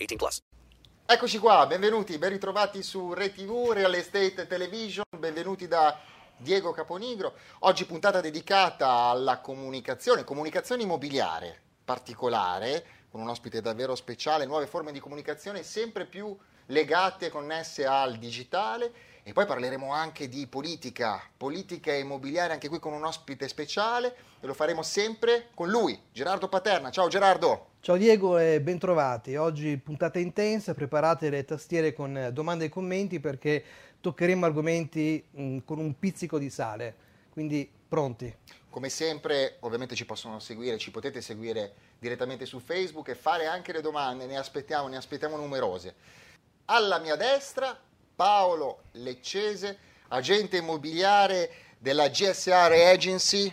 18 plus. Eccoci qua, benvenuti, ben ritrovati su Re TV, Real Estate Television, benvenuti da Diego Caponigro. Oggi puntata dedicata alla comunicazione, comunicazione immobiliare particolare, con un ospite davvero speciale, nuove forme di comunicazione sempre più legate e connesse al digitale e poi parleremo anche di politica, politica immobiliare, anche qui con un ospite speciale e lo faremo sempre con lui, Gerardo Paterna. Ciao Gerardo! Ciao Diego e bentrovati. Oggi puntata intensa, preparate le tastiere con eh, domande e commenti perché toccheremo argomenti mh, con un pizzico di sale, quindi pronti. Come sempre, ovviamente ci possono seguire, ci potete seguire direttamente su Facebook e fare anche le domande, ne aspettiamo, ne aspettiamo numerose. Alla mia destra Paolo Leccese, agente immobiliare della GSR Agency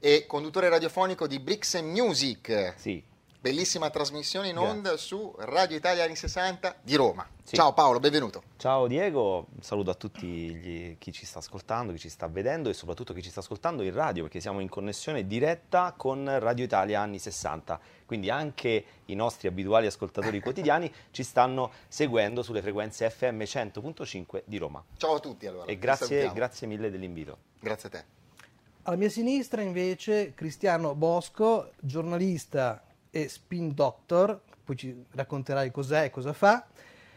e conduttore radiofonico di Bricks Music. Sì. Bellissima trasmissione in onda su Radio Italia anni 60 di Roma. Sì. Ciao Paolo, benvenuto. Ciao Diego, un saluto a tutti gli- chi ci sta ascoltando, chi ci sta vedendo e soprattutto chi ci sta ascoltando in radio perché siamo in connessione diretta con Radio Italia anni 60. Quindi anche i nostri abituali ascoltatori quotidiani ci stanno seguendo sulle frequenze FM 100.5 di Roma. Ciao a tutti allora. E grazie, grazie mille dell'invito. Grazie a te. Alla mia sinistra invece Cristiano Bosco, giornalista e spin doctor, poi ci racconterai cos'è e cosa fa.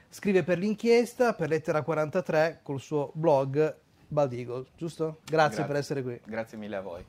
Scrive per l'inchiesta, per Lettera 43, col suo blog Bald Eagle, giusto? Grazie, per essere qui. Grazie mille a voi.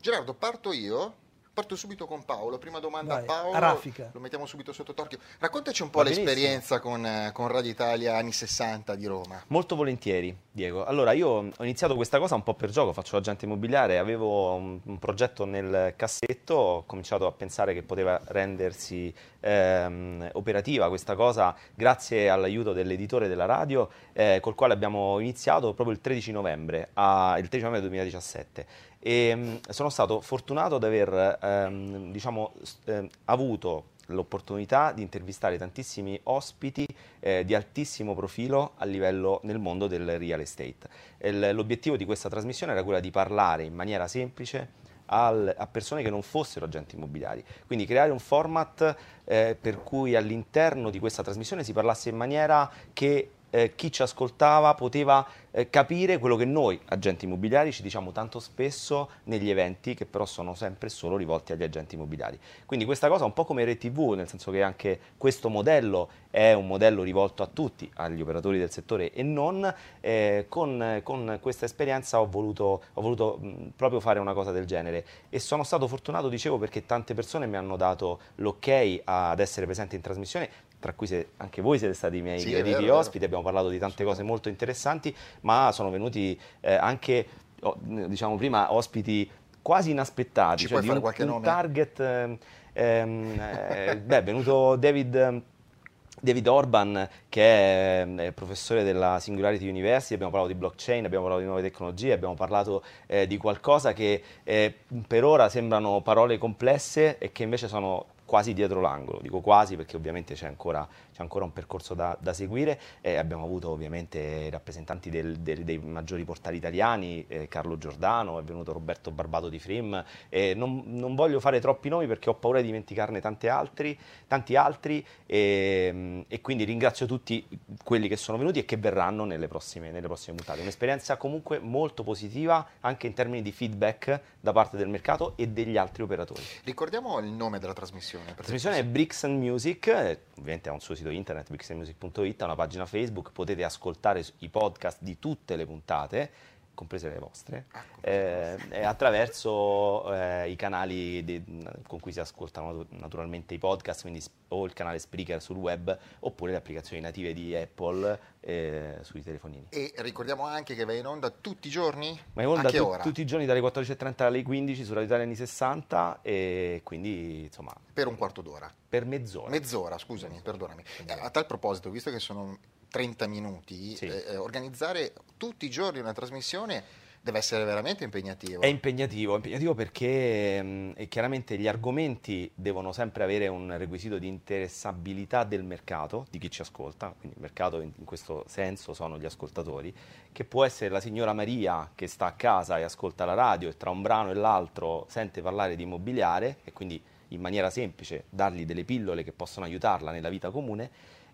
Gerardo, parto io. Parto subito con Paolo. Prima domanda Vai, a Paolo. a raffica. Lo mettiamo subito sotto torchio. Raccontaci un po' Va l'esperienza con, eh, con Radio Italia anni 60 di Roma. Molto volentieri, Diego. Allora, io ho iniziato questa cosa un po' per gioco, faccio l'agente immobiliare, avevo un, un progetto nel cassetto, ho cominciato a pensare che poteva rendersi ehm, operativa questa cosa grazie all'aiuto dell'editore della radio, eh, col quale abbiamo iniziato proprio il 13 novembre, a- il 13 novembre 2017. E mh, sono stato fortunato ad aver ehm, diciamo, ehm, avuto l'opportunità di intervistare tantissimi ospiti eh, di altissimo profilo a livello nel mondo del real estate. Il- l'obiettivo di questa trasmissione era quella di parlare in maniera semplice al- a persone che non fossero agenti immobiliari, quindi creare un format eh, per cui all'interno di questa trasmissione si parlasse in maniera che eh, chi ci ascoltava poteva eh, capire quello che noi, agenti immobiliari, ci diciamo tanto spesso negli eventi che però sono sempre solo rivolti agli agenti immobiliari. Quindi questa cosa è un po' come RTV, nel senso che anche questo modello è un modello rivolto a tutti, agli operatori del settore e non. eh, con, con questa esperienza ho voluto, ho voluto mh, proprio fare una cosa del genere e sono stato fortunato, dicevo, perché tante persone mi hanno dato l'ok ad essere presente in trasmissione, tra cui se- anche voi siete stati i miei Sì, è graditi vero, è ospiti, abbiamo parlato di tante cose molto interessanti, ma sono venuti eh, anche, diciamo prima, ospiti quasi inaspettati, Ci cioè puoi di fare un, qualche un target, ehm, ehm, eh, beh, è venuto David... David Orban, che è eh, professore della Singularity University, abbiamo parlato di blockchain, abbiamo parlato di nuove tecnologie, abbiamo parlato eh, di qualcosa che eh, per ora sembrano parole complesse e che invece sono quasi dietro l'angolo. Dico quasi perché ovviamente c'è ancora, c'è ancora un percorso da, da seguire. Eh, abbiamo avuto ovviamente i rappresentanti del- del- dei maggiori portali italiani, eh, Carlo Giordano, è venuto Roberto Barbato di Frim. Eh, non, non voglio fare troppi nomi perché ho paura di dimenticarne tanti altri, tanti altri e, e quindi ringrazio tutti quelli che sono venuti e che verranno nelle prossime, nelle prossime puntate. Un'esperienza comunque molto positiva anche in termini di feedback da parte del mercato e degli altri operatori. Ricordiamo il nome della trasmissione. trasmissione? La trasmissione è Bricks and Music, eh, ovviamente ha un suo sito internet, bricksandmusic.it, ha una pagina Facebook, potete ascoltare i podcast di tutte le puntate, comprese le vostre, eh, e attraverso eh, i canali di- con cui si ascoltano naturalmente i podcast, quindi o il canale Spreaker sul web, oppure le applicazioni native di Apple eh, sui telefonini. E ricordiamo anche che va in onda tutti i giorni? Ma in onda tu- ora? tutti i giorni dalle 14.30 alle 15 su Radio Italia anni 60 e quindi insomma Per un quarto d'ora. per mezz'ora. Mezz'ora, scusami, perdonami. Eh, A tal proposito, visto che sono 30 minuti, Sì. eh, eh, organizzare tutti i giorni una trasmissione deve essere veramente impegnativo. È impegnativo, è impegnativo perché mh, e chiaramente gli argomenti devono sempre avere un requisito di interessabilità del mercato, di chi ci ascolta, quindi il mercato in, in questo senso sono gli ascoltatori, che può essere la signora Maria che sta a casa e ascolta la radio e tra un brano e l'altro sente parlare di immobiliare e quindi in maniera semplice dargli delle pillole che possono aiutarla nella vita comune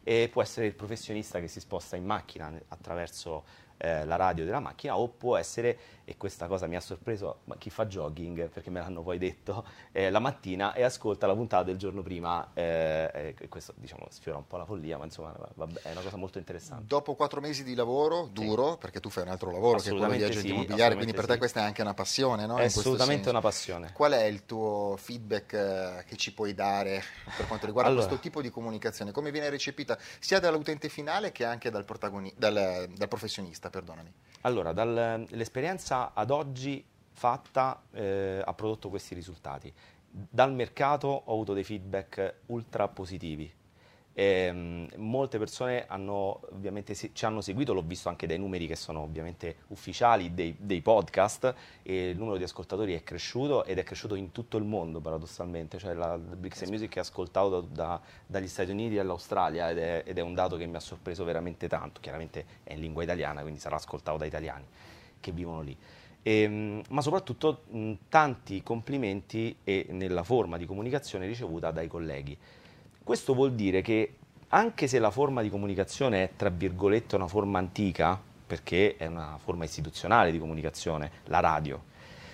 e può essere il professionista che si sposta in macchina attraverso eh, la radio della macchina o può essere, e questa cosa mi ha sorpreso, ma chi fa jogging, perché me l'hanno poi detto, eh, la mattina e ascolta la puntata del giorno prima eh, questo diciamo sfiora un po' la follia, ma insomma vabbè, è una cosa molto interessante. Dopo quattro mesi di lavoro duro, perché tu fai un altro lavoro che è quello di agente sì, immobiliare, quindi per te sì. questa è anche una passione, no? È assolutamente una passione. Qual è il tuo feedback eh, che ci puoi dare per quanto riguarda Allora. questo tipo di comunicazione? Come viene recepita sia dall'utente finale che anche dal, dal- dal professionista? Perdonami. Allora, dal- l'esperienza ad oggi fatta eh, ha prodotto questi risultati. Dal mercato ho avuto dei feedback ultra positivi. Ehm, molte persone hanno, ci hanno seguito, l'ho visto anche dai numeri che sono ovviamente ufficiali dei, dei podcast e il numero di ascoltatori è cresciuto ed è cresciuto in tutto il mondo paradossalmente, cioè la and Music è ascoltato da- da- dagli Stati Uniti all'Australia ed è, ed è un dato che mi ha sorpreso veramente tanto, chiaramente è in lingua italiana quindi sarà ascoltato da italiani che vivono lì. Ehm, ma soprattutto mh, tanti complimenti e nella forma di comunicazione ricevuta dai colleghi. Questo vuol dire che anche se la forma di comunicazione è tra virgolette una forma antica, perché è una forma istituzionale di comunicazione, la radio,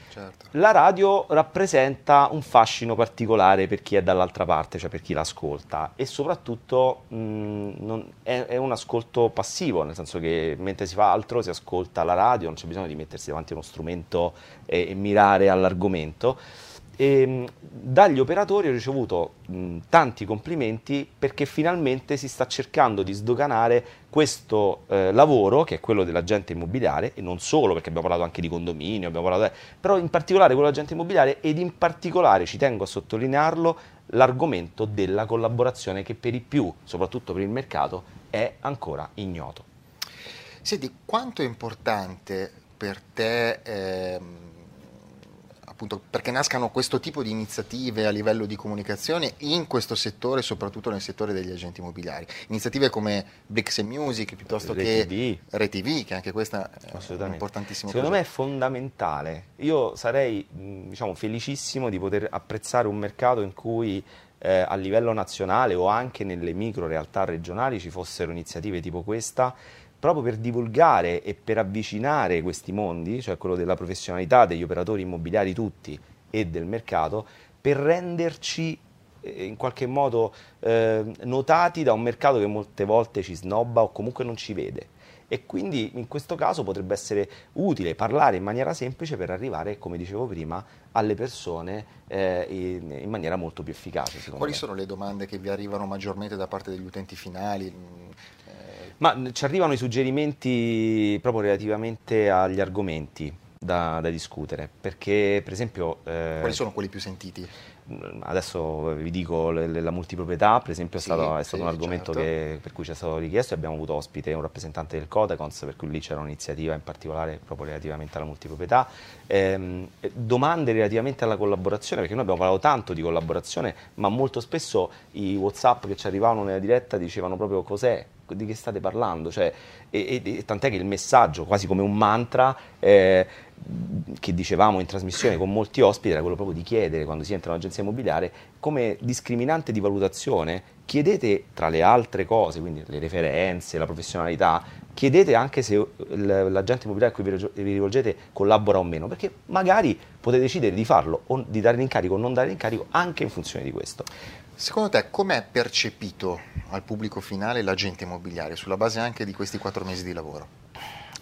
Certo. la radio rappresenta un fascino particolare per chi è dall'altra parte, cioè per chi l'ascolta e soprattutto mh, non- è, è un ascolto passivo, nel senso che mentre si fa altro si ascolta la radio, non c'è bisogno di mettersi davanti a uno strumento e, e mirare all'argomento. E, mh, dagli operatori ho ricevuto mh, tanti complimenti perché finalmente si sta cercando di sdoganare questo eh, lavoro, che è quello dell'agente immobiliare, e non solo, perché abbiamo parlato anche di condominio, abbiamo parlato, però in particolare quello dell'agente immobiliare ed in particolare, ci tengo a sottolinearlo, l'argomento della collaborazione che per i più, soprattutto per il mercato, è ancora ignoto. Senti, quanto è importante per te, ehm, appunto, perché nascano questo tipo di iniziative a livello di comunicazione in questo settore, soprattutto nel settore degli agenti immobiliari? Iniziative come Bricks and Music, piuttosto che ReTV. Che anche questa è importantissimo Secondo me è fondamentale. Io sarei diciamo, felicissimo di poter apprezzare un mercato in cui eh, a livello nazionale o anche nelle micro realtà regionali ci fossero iniziative tipo questa, proprio per divulgare e per avvicinare questi mondi, cioè quello della professionalità degli operatori immobiliari tutti e del mercato, per renderci eh, in qualche modo eh, notati da un mercato che molte volte ci snobba o comunque non ci vede. E quindi in questo caso potrebbe essere utile parlare in maniera semplice per arrivare, come dicevo prima, alle persone eh, in, in maniera molto più efficace. Quali me. sono le domande che vi arrivano maggiormente da parte degli utenti finali? Mm, Ma ci arrivano i suggerimenti proprio relativamente agli argomenti da, da discutere, perché per esempio... eh, Quali sono quelli più sentiti? Adesso vi dico le- le- la multiproprietà, per esempio, è stato, è stato sì, un argomento certo. che- per cui ci è stato richiesto e abbiamo avuto ospite un rappresentante del Codecons, per cui lì c'era un'iniziativa in particolare proprio relativamente alla multiproprietà. Ehm, eh, domande relativamente alla collaborazione, perché noi abbiamo parlato tanto di collaborazione, ma molto spesso i WhatsApp che ci arrivavano nella diretta dicevano proprio cos'è, di che state parlando, cioè, e, e- tant'è che il messaggio, quasi come un mantra, eh, che dicevamo in trasmissione con molti ospiti era quello proprio di chiedere quando si entra in un'agenzia immobiliare come discriminante di valutazione chiedete tra le altre cose, quindi le referenze, la professionalità, chiedete anche se l'agente immobiliare a cui vi rivolgete collabora o meno, perché magari potete decidere di farlo o di dare l'incarico o non dare l'incarico anche in funzione di questo. Secondo te com'è percepito al pubblico finale l'agente immobiliare sulla base anche di questi quattro mesi di lavoro?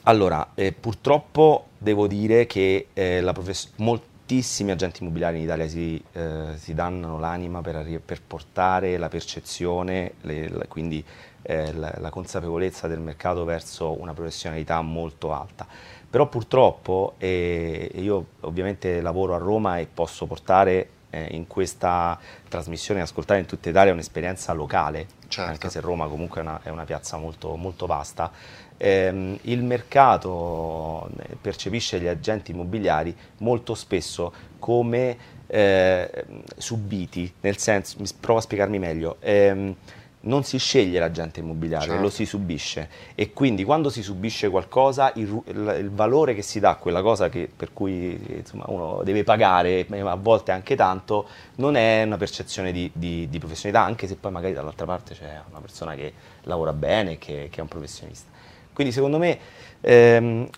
Allora, eh, purtroppo devo dire che eh, profess- moltissimi agenti immobiliari in Italia si, eh, si danno l'anima per, per, portare la percezione, le, la, quindi eh, la, la consapevolezza del mercato verso una professionalità molto alta. Però purtroppo eh, io ovviamente lavoro a Roma e posso portare eh, in questa trasmissione ascoltare in tutta Italia un'esperienza locale, certo. anche se Roma comunque è una, è una piazza molto, molto vasta. Eh, il mercato eh, percepisce gli agenti immobiliari molto spesso come eh, subiti, nel senso, provo a spiegarmi meglio. Ehm, non si sceglie l'agente immobiliare, certo. lo si subisce e quindi quando si subisce qualcosa il, il, il valore che si dà a quella cosa che, per cui insomma, uno deve pagare a volte anche tanto non è una percezione di, di, di, professionalità anche se poi magari dall'altra parte c'è una persona che lavora bene, che, che è un professionista. Quindi secondo me ehm,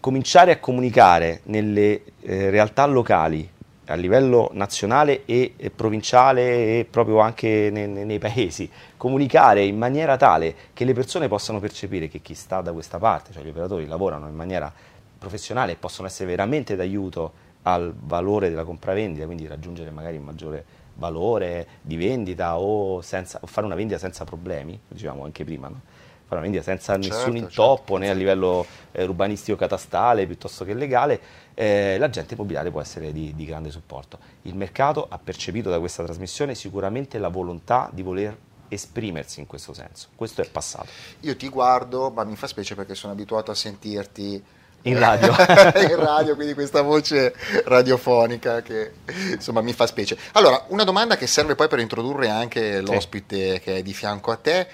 cominciare a comunicare nelle eh, realtà locali a livello nazionale e, provinciale e proprio anche nei, nei, paesi, comunicare in maniera tale che le persone possano percepire che chi sta da questa parte, cioè gli operatori, lavorano in maniera professionale e possono essere veramente d'aiuto al valore della compravendita, quindi raggiungere magari un maggiore valore di vendita o, senza, o fare una vendita senza problemi, dicevamo anche prima. No? Fare una vendita senza certo, nessun certo. intoppo certo. né a livello eh, urbanistico catastale piuttosto che legale, eh, l'agente immobiliare può essere di, di grande supporto. Il mercato ha percepito da questa trasmissione sicuramente la volontà di voler esprimersi in questo senso. Questo è passato. Io ti guardo, ma mi fa specie perché sono abituato a sentirti in radio. in radio, quindi questa voce radiofonica che insomma mi fa specie. Allora, una domanda che serve poi per introdurre anche l'ospite sì. che è di fianco a te.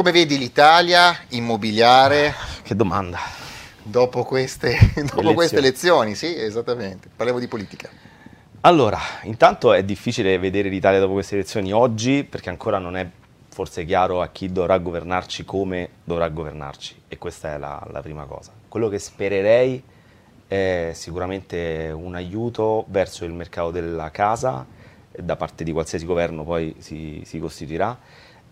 Come vedi l'Italia immobiliare? Che domanda. Dopo queste, dopo queste elezioni, sì, esattamente. Parliamo di politica. Allora, intanto è difficile vedere l'Italia dopo queste elezioni oggi perché ancora non è forse chiaro a chi dovrà governarci come dovrà governarci e questa è la, la prima cosa. Quello che spererei è sicuramente un aiuto verso il mercato della casa da parte di qualsiasi governo poi si, si costituirà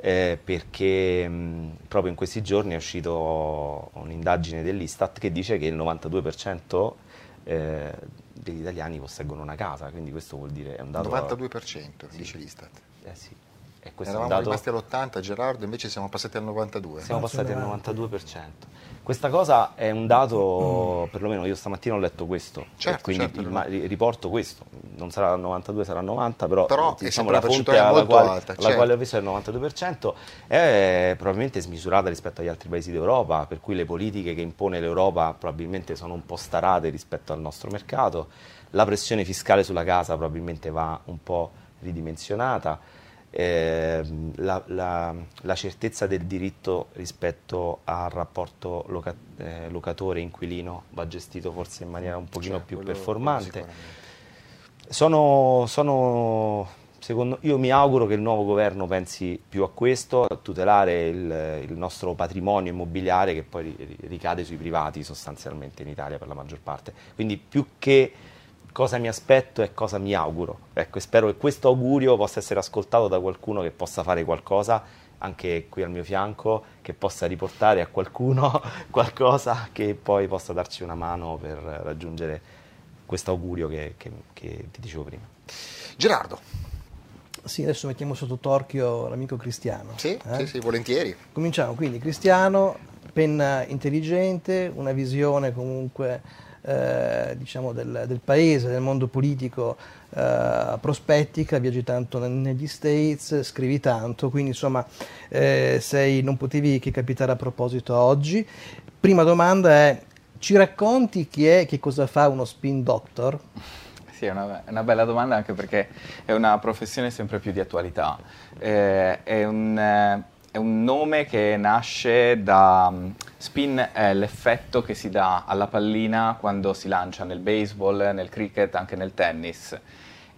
eh, perché mh, proprio in questi giorni è uscito un'indagine dell'Istat che dice che il 92% eh, degli italiani posseggono una casa, quindi questo vuol dire è un dato... 92% sì. dice l'Istat. Eh sì. E Eravamo dato... rimasti all'80, Gerardo, invece siamo passati al 92. Siamo passati al 92%. Questa cosa è un dato, mm. perlomeno io stamattina ho letto questo, certo, quindi certo, il, riporto questo, non sarà il 92, sarà il 90, però, però diciamo, la fonte alla quale, alta, alla quale ho visto è il 92%, è probabilmente smisurata rispetto agli altri paesi d'Europa, per cui le politiche che impone l'Europa probabilmente sono un po' starate rispetto al nostro mercato, la pressione fiscale sulla casa probabilmente va un po' ridimensionata eh, la, la, la, certezza del diritto rispetto al rapporto loca, eh, locatore-inquilino va gestito forse in maniera un pochino cioè, più performante. Sono, sono, secondo, io mi auguro che il nuovo governo pensi più a questo, a tutelare il, il nostro patrimonio immobiliare che poi ricade sui privati sostanzialmente in Italia per la maggior parte. Quindi più che cosa mi aspetto e cosa mi auguro. Ecco, spero che questo augurio possa essere ascoltato da qualcuno che possa fare qualcosa, anche qui al mio fianco, che possa riportare a qualcuno qualcosa che poi possa darci una mano per raggiungere questo augurio che, che, che ti dicevo prima. Gerardo. Sì, adesso mettiamo sotto torchio l'amico Cristiano. Sì, eh? sì, sì, volentieri. Cominciamo, quindi Cristiano, penna intelligente, una visione comunque eh, diciamo del, del, paese, del mondo politico eh, prospettica, viaggi tanto negli States, scrivi tanto, quindi insomma eh, sei, non potevi che capitare a proposito oggi. Prima domanda è, ci racconti chi è, che cosa fa uno spin doctor? Sì, è una, una, bella domanda anche perché è una professione sempre più di attualità. Eh, è un eh, è un nome che nasce da mm, spin è l'effetto che si dà alla pallina quando si lancia nel baseball, nel cricket, anche nel tennis.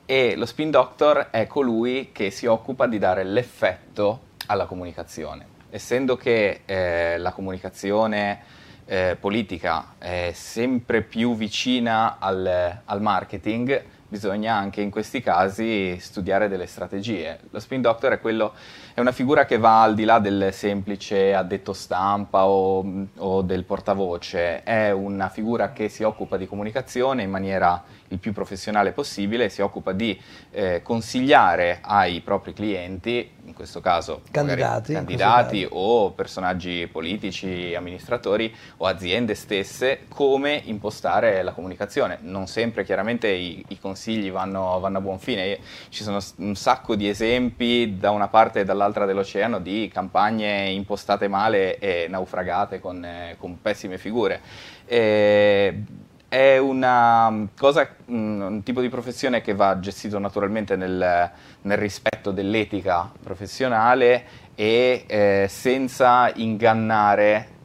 E lo spin doctor è colui che si occupa di dare l'effetto alla comunicazione. Essendo che eh, la comunicazione eh, politica è sempre più vicina al, al marketing, bisogna anche in questi casi studiare delle strategie. Lo spin doctor è, quello, è una figura che va al di là del semplice addetto stampa o, o del portavoce, è una figura che si occupa di comunicazione in maniera il più professionale possibile, si occupa di eh, consigliare ai propri clienti, in questo caso Candidati, candidati o personaggi politici, amministratori o aziende stesse, come impostare la comunicazione. Non sempre chiaramente i, i consigli vanno, vanno, a buon fine, ci sono un sacco di esempi da una parte e dall'altra dell'oceano di campagne impostate male e naufragate con, eh, con pessime figure. E, è una cosa, un tipo di professione che va gestito naturalmente nel, nel rispetto dell'etica professionale e eh, senza ingannare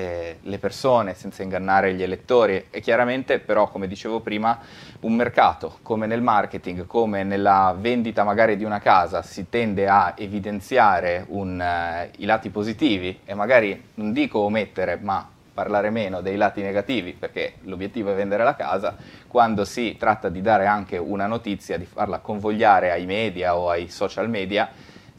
eh, le persone, senza ingannare gli elettori. E chiaramente però, come dicevo prima, un mercato, come nel marketing, come nella vendita magari di una casa, si tende a evidenziare un, uh, i lati positivi e magari, non dico omettere, ma parlare meno dei lati negativi perché l'obiettivo è vendere la casa, quando si tratta di dare anche una notizia, di farla convogliare ai media o ai social media,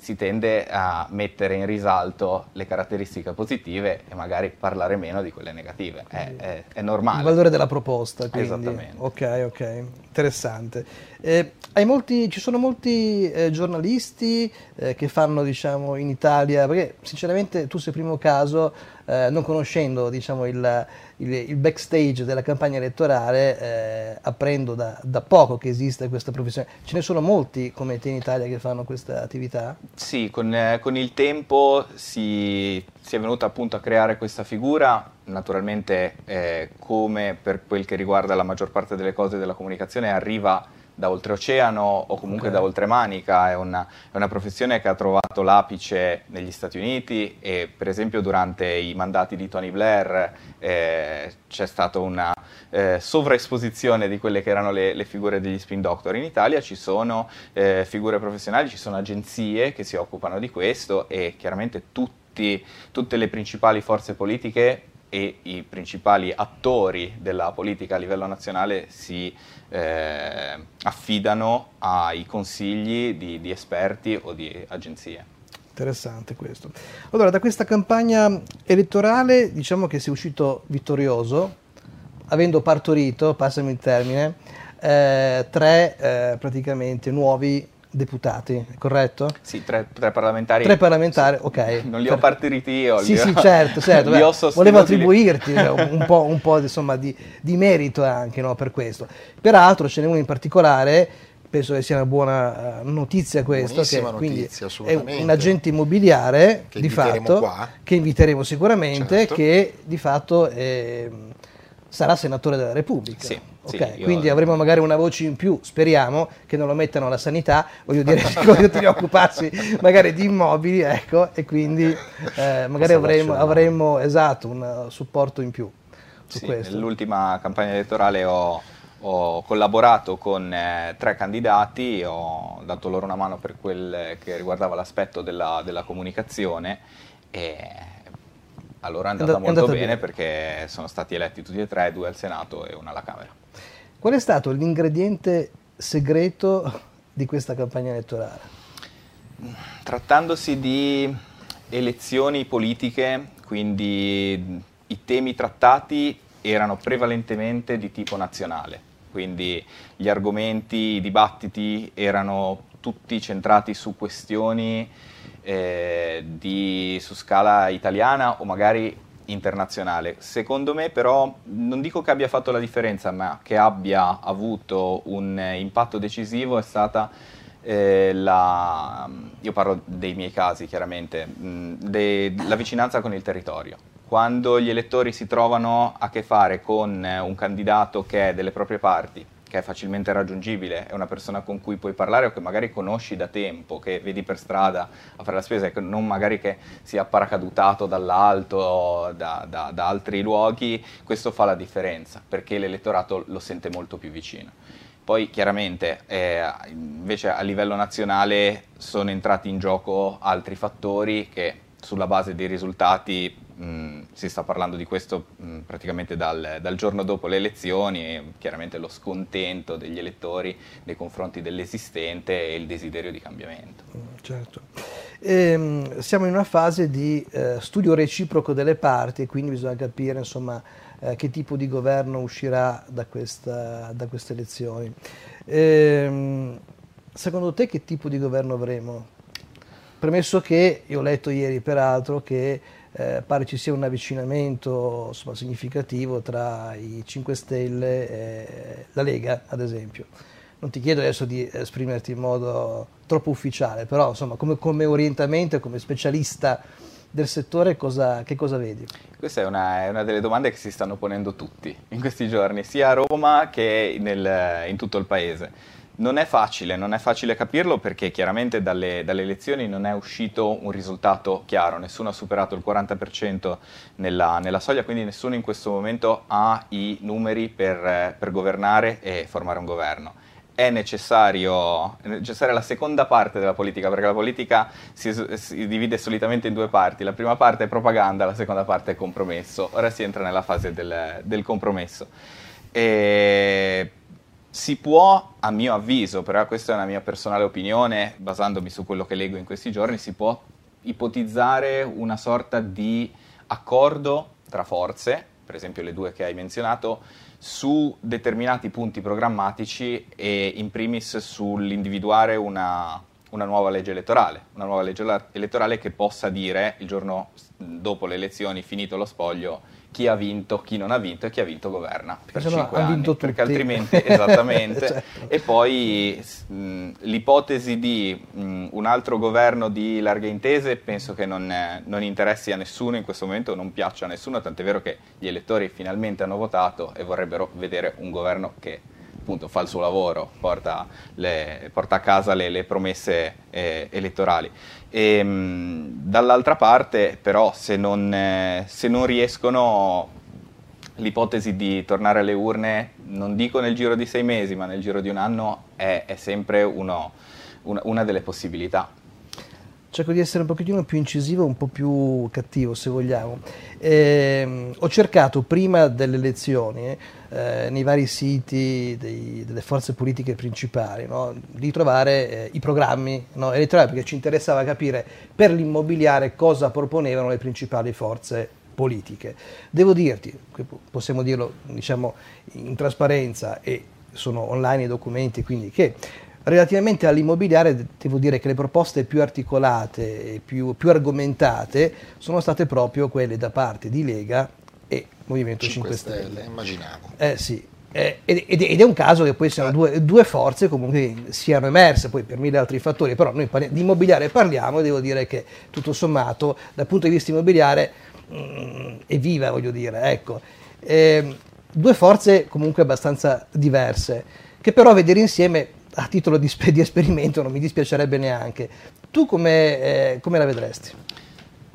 si tende a mettere in risalto le caratteristiche positive e magari parlare meno di quelle negative. È, è, è normale. Il valore della proposta, quindi. Esattamente. Ok, ok, interessante. Eh, molti, ci sono molti eh, giornalisti eh, che fanno, diciamo, in Italia, perché sinceramente tu sei primo caso, eh, non conoscendo, diciamo, il il, il backstage della campagna elettorale eh, apprendo da, da, poco che esiste questa professione. Ce ne sono molti come te in Italia che fanno questa attività? Sì, con, eh, con il tempo si, si, è venuta appunto a creare questa figura, naturalmente eh, come per quel che riguarda la maggior parte delle cose della comunicazione arriva da oltreoceano o comunque okay. da oltremanica, è una, è una, professione che ha trovato l'apice negli Stati Uniti e per esempio durante i mandati di Tony Blair eh, c'è stata una eh, sovraesposizione di quelle che erano le, le, figure degli spin doctor. In Italia ci sono eh, figure professionali, ci sono agenzie che si occupano di questo e chiaramente tutti, tutte le principali forze politiche e i principali attori della politica a livello nazionale si eh, affidano ai consigli di, di esperti o di agenzie. Interessante questo. Allora, da questa campagna elettorale diciamo che sei uscito vittorioso, avendo partorito, passami il termine, eh, tre eh, praticamente nuovi deputati, corretto? Sì, tre, tre parlamentari. Tre parlamentari, sì. ok. Non li ho partoriti io. Sì, sì, certo, certo. Beh, volevo attribuirti un po', un po' insomma, di, di, merito anche no, per questo. Peraltro ce n'è uno in particolare, penso che sia una buona uh, notizia questo, che notizia, è un agente immobiliare che di fatto, qua. che inviteremo sicuramente, certo. che di fatto è, sarà senatore della Repubblica. Sì. Okay, sì, quindi avremo magari una voce in più, speriamo che non lo mettano alla sanità, voglio dire, voglio dire occuparsi magari di immobili, ecco, e quindi eh, magari avremo, avremo, esatto, un supporto in più su sì, questo. Nell'ultima campagna elettorale ho, ho collaborato con eh, tre candidati, ho dato loro una mano per quel che riguardava l'aspetto della, della comunicazione e allora è andata, è molto bene, bene perché sono stati eletti tutti e tre, due al Senato e una alla Camera. Qual è stato l'ingrediente segreto di questa campagna elettorale? Trattandosi di elezioni politiche, quindi i temi trattati erano prevalentemente di tipo nazionale, quindi gli argomenti, i dibattiti erano tutti centrati su questioni eh, di, su scala italiana o magari internazionale. Secondo me però non dico che abbia fatto la differenza, ma che abbia avuto un impatto decisivo è stata eh, la, io parlo dei miei casi chiaramente, mh, de, la vicinanza con il territorio. Quando gli elettori si trovano a che fare con un candidato che è delle proprie parti, che è facilmente raggiungibile, è una persona con cui puoi parlare o che magari conosci da tempo, che vedi per strada a fare la spesa, e non magari che sia paracadutato dall'alto da, da, da altri luoghi, questo fa la differenza, perché l'elettorato lo sente molto più vicino. Poi chiaramente eh, invece a livello nazionale sono entrati in gioco altri fattori che sulla base dei risultati mh, si sta parlando di questo mh, praticamente dal, dal, giorno dopo le elezioni e chiaramente lo scontento degli elettori nei confronti dell'esistente e il desiderio di cambiamento. Certo. Ehm, siamo in una fase di eh, studio reciproco delle parti e quindi bisogna capire insomma, eh, che tipo di governo uscirà da, questa, da queste elezioni. Ehm, secondo te che tipo di governo avremo? Premesso che, io ho letto ieri peraltro, che eh, pare ci sia un avvicinamento insomma, significativo tra i 5 Stelle e la Lega, ad esempio. Non ti chiedo adesso di esprimerti in modo troppo ufficiale, però insomma, come, come orientamento e come specialista del settore cosa, che cosa vedi? Questa è una, è una, delle domande che si stanno ponendo tutti in questi giorni, sia a Roma che nel, in tutto il paese. Non è facile, non è facile capirlo perché chiaramente dalle, dalle, elezioni non è uscito un risultato chiaro, nessuno ha superato il 40% nella, nella soglia, quindi nessuno in questo momento ha i numeri per, per governare e formare un governo è è necessaria la seconda parte della politica, perché la politica si, si, divide solitamente in due parti. La prima parte è propaganda, la seconda parte è compromesso. Ora si entra nella fase del, del compromesso. E si può, a mio avviso, però questa è una mia personale opinione, basandomi su quello che leggo in questi giorni, si può ipotizzare una sorta di accordo tra forze, per esempio le due che hai menzionato, su determinati punti programmatici e in primis sull'individuare una, una nuova legge elettorale, una nuova legge elettorale che possa dire il giorno dopo le elezioni, finito lo spoglio, chi ha vinto, chi non ha vinto e chi ha vinto governa. Per perché 5 anni, vinto perché altrimenti esattamente. Certo. e poi mh, l'ipotesi di mh, un altro governo di larghe intese penso che non, eh, non, interessi a nessuno in questo momento, non piaccia a nessuno, tant'è vero che gli elettori finalmente hanno votato e vorrebbero vedere un governo che appunto fa il suo lavoro, porta, le, porta a casa le, le promesse eh, elettorali. E, mh, dall'altra parte, però, se non, eh, se non riescono l'ipotesi di tornare alle urne, non dico nel giro di sei mesi, ma nel giro di un anno, è, è sempre uno, una, una delle possibilità cerco di essere un pochettino più incisivo, un po' più cattivo se vogliamo. Eh, ho cercato prima delle elezioni, eh, nei vari siti dei, delle forze politiche principali, no, di trovare eh, i programmi no, elettorali, perché ci interessava capire per l'immobiliare cosa proponevano le principali forze politiche. Devo dirti, possiamo dirlo diciamo, in trasparenza e sono online i documenti, quindi che Relativamente all'immobiliare devo dire che le proposte più articolate e più, più, argomentate sono state proprio quelle da parte di Lega e Movimento 5, 5 Stelle. Stelle. Immaginavo. Eh sì, eh, ed, ed, è un caso che poi siano eh. due, due, forze comunque siano emerse, poi per mille altri fattori, però noi parli, di immobiliare parliamo e devo dire che tutto sommato dal punto di vista immobiliare mh, mm, è viva, voglio dire, ecco. Eh, due forze comunque abbastanza diverse, che però vedere insieme a titolo di, di, esperimento non mi dispiacerebbe neanche. Tu come, eh, come la vedresti?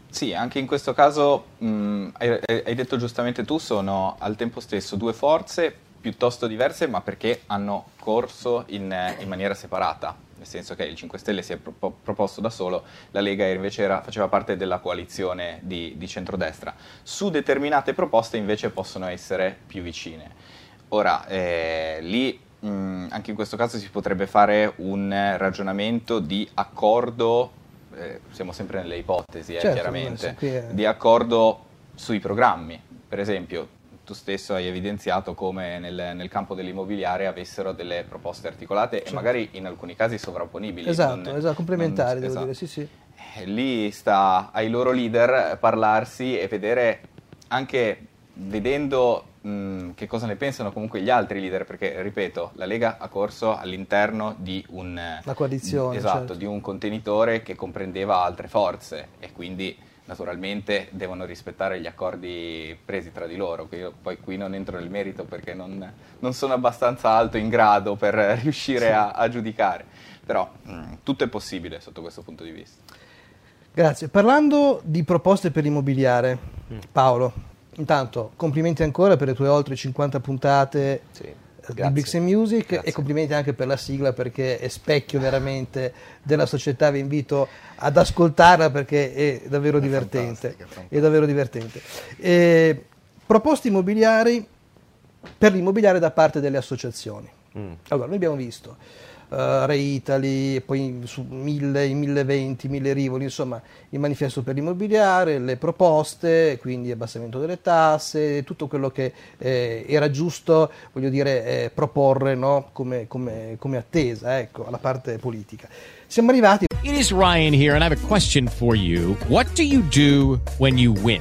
Sì, anche in questo caso mh, hai, hai, detto giustamente tu, sono al tempo stesso due forze piuttosto diverse, ma perché hanno corso in, in maniera separata, nel senso che il 5 Stelle si è pro- proposto da solo, la Lega invece era, faceva parte della coalizione di, di centrodestra. Su determinate proposte invece possono essere più vicine. Ora, eh, lì Mm, anche in questo caso si potrebbe fare un ragionamento di accordo, eh, siamo sempre nelle ipotesi eh, certo, chiaramente, è... di accordo sui programmi. Per esempio, tu stesso hai evidenziato come nel, nel campo dell'immobiliare avessero delle proposte articolate certo. e magari in alcuni casi sovrapponibili. Esatto, non, esatto complementari non, devo esatto. dire, sì sì. Eh, lì sta ai loro leader parlarsi e vedere anche vedendo mh, che cosa ne pensano comunque gli altri leader, perché ripeto, la Lega ha corso all'interno di un, la coalizione, esatto, certo. di un contenitore che comprendeva altre forze e quindi naturalmente devono rispettare gli accordi presi tra di loro, che io poi qui non entro nel merito perché non, non sono abbastanza alto in grado per riuscire sì. a, a, giudicare, però mh, tutto è possibile sotto questo punto di vista. Grazie. Parlando di proposte per l'immobiliare, Paolo, Intanto, complimenti ancora per le tue oltre 50 puntate. Sì. di Grazie. Bricks and Music Grazie. e complimenti anche per la sigla perché è specchio veramente della società, vi invito ad ascoltarla perché è davvero divertente. fantastica, fantastica. È davvero divertente. Eh, proposte immobiliari per l'immobiliare da parte delle associazioni. Mm. Allora, noi abbiamo visto eh, Re Italy, poi su 1000, i 1020, 1000 rivoli, insomma, il manifesto per l'immobiliare, le proposte, quindi abbassamento delle tasse, tutto quello che eh, era giusto, voglio dire, eh, proporre no? come, come- come attesa, ecco, alla parte politica. Siamo arrivati It is Ryan here, and I have a question for you. What do you do when you win?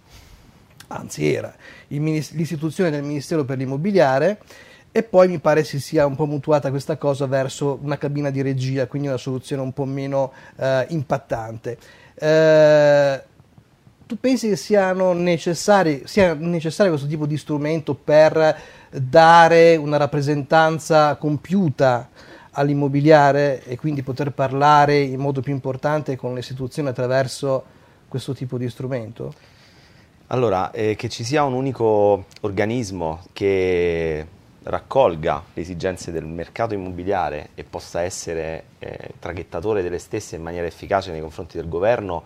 anzi era, l'istituzione del Ministero per l'immobiliare e poi mi pare si sia un po' mutuata questa cosa verso una cabina di regia, quindi una soluzione un po' meno eh, impattante. Eh, tu pensi che sia necessario questo tipo di strumento per dare una rappresentanza compiuta all'immobiliare e quindi poter parlare in modo più importante con le istituzioni attraverso questo tipo di strumento? Allora, eh, che ci sia un unico organismo che raccolga le esigenze del mercato immobiliare e possa essere eh, traghettatore delle stesse in maniera efficace nei confronti del governo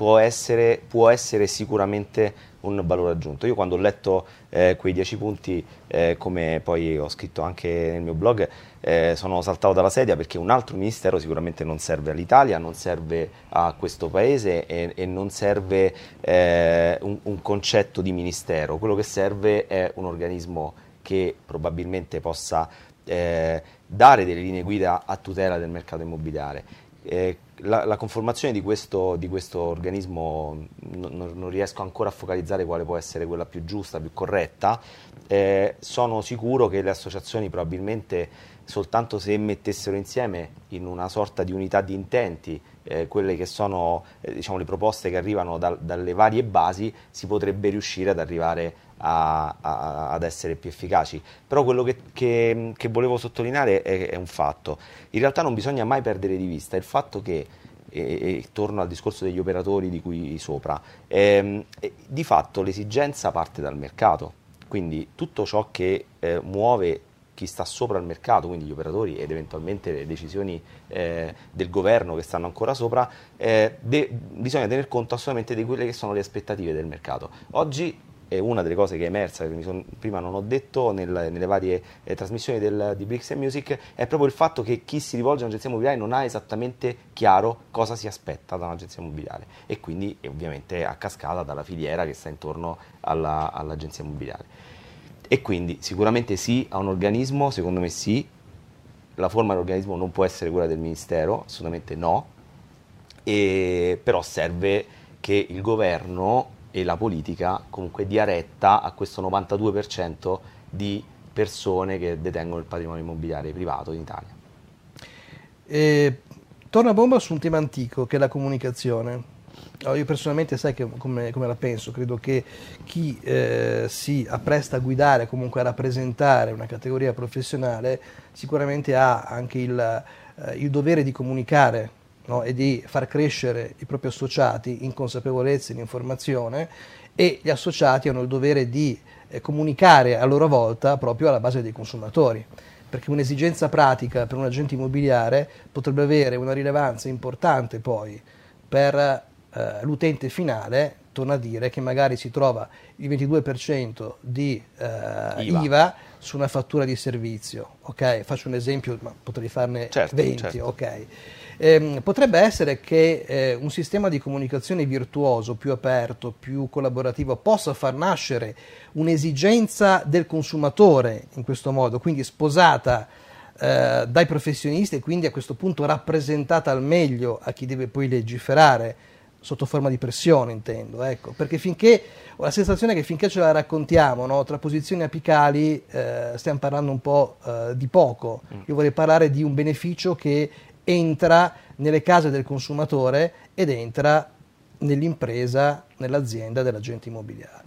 può essere, può essere sicuramente un valore aggiunto. Io quando ho letto eh, quei dieci punti, eh, come poi ho scritto anche nel mio blog, eh, sono saltato dalla sedia perché un altro ministero sicuramente non serve all'Italia, non serve a questo paese e, e non serve eh, un, un concetto di ministero. Quello che serve è un organismo che probabilmente possa eh, dare delle linee guida a tutela del mercato immobiliare. Eh, la, la conformazione di questo, di questo organismo non, non- riesco ancora a focalizzare quale può essere quella più giusta, più corretta. Eh, sono sicuro che le associazioni probabilmente soltanto se mettessero insieme in una sorta di unità di intenti eh, quelle che sono eh, diciamo, le proposte che arrivano dal- dalle varie basi, si potrebbe riuscire ad arrivare a- ad essere più efficaci. Però quello che, che- che volevo sottolineare è, è un fatto. In realtà non bisogna mai perdere di vista il fatto che, e, e torno al discorso degli operatori di cui sopra, ehm, di fatto l'esigenza parte dal mercato. Quindi tutto ciò che eh, muove chi sta sopra il mercato, quindi gli operatori ed eventualmente le decisioni eh, del governo che stanno ancora sopra, eh, de- bisogna tener conto assolutamente di quelle che sono le aspettative del mercato. Oggi è una delle cose che è emersa, che son- prima non ho detto nel- nelle varie eh, trasmissioni del- di Bricks and Music, è proprio il fatto che chi si rivolge a un'agenzia immobiliare non ha esattamente chiaro cosa si aspetta da un'agenzia immobiliare. E quindi ovviamente a cascata dalla filiera che sta intorno alla- all'agenzia immobiliare. E quindi sicuramente sì a un organismo, secondo me sì, la forma dell'organismo non può essere quella del Ministero, assolutamente no, e- però serve che il governo e la politica comunque dia retta a questo 92% di persone che detengono il patrimonio immobiliare privato in Italia. E torna a bomba su un tema antico che è la comunicazione. Io personalmente sai che, come, come la penso, credo che chi eh, si appresta a guidare, comunque a rappresentare una categoria professionale, sicuramente ha anche il, eh, il dovere di comunicare no? e di far crescere i propri associati in consapevolezza e in informazione e gli associati hanno il dovere di eh, comunicare a loro volta proprio alla base dei consumatori perché un'esigenza pratica per un agente immobiliare potrebbe avere una rilevanza importante poi per eh, l'utente finale, torna a dire che magari si trova il 22% di eh, IVA. IVA. su una fattura di servizio, ok? Faccio un esempio, ma potrei farne Certo, 20, certo. ok? Ehm, potrebbe essere che eh, un sistema di comunicazione virtuoso, più aperto, più collaborativo, possa far nascere un'esigenza del consumatore in questo modo, quindi sposata eh, dai professionisti e quindi a questo punto rappresentata al meglio a chi deve poi legiferare sotto forma di pressione intendo, ecco, perché finché ho la sensazione che finché ce la raccontiamo no, tra posizioni apicali eh, stiamo parlando un po' eh, di poco. Io vorrei parlare di un beneficio che entra nelle case del consumatore ed entra nell'impresa, nell'azienda dell'agente immobiliare.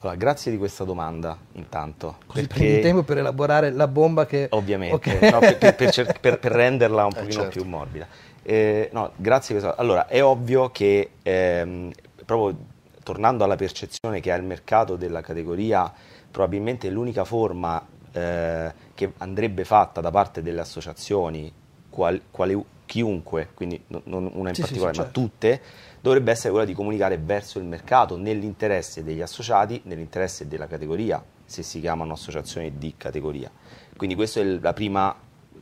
Allora, grazie di questa domanda, intanto. Così prendi tempo per elaborare la bomba che... Ovviamente, Ok. no, per, per- per cer- per- per renderla un Eh, pochino certo. più morbida. Eh, no, grazie di questa Allora, è ovvio che, ehm, proprio tornando alla percezione che ha il mercato della categoria, probabilmente l'unica forma eh, che andrebbe fatta da parte delle associazioni, qual- quale- chiunque, quindi no- non una in Sì, sì, particolare, sì, ma certo. tutte, dovrebbe essere quella di comunicare verso il mercato nell'interesse degli associati, nell'interesse della categoria, se si chiamano associazioni di categoria. Quindi questa è la prima,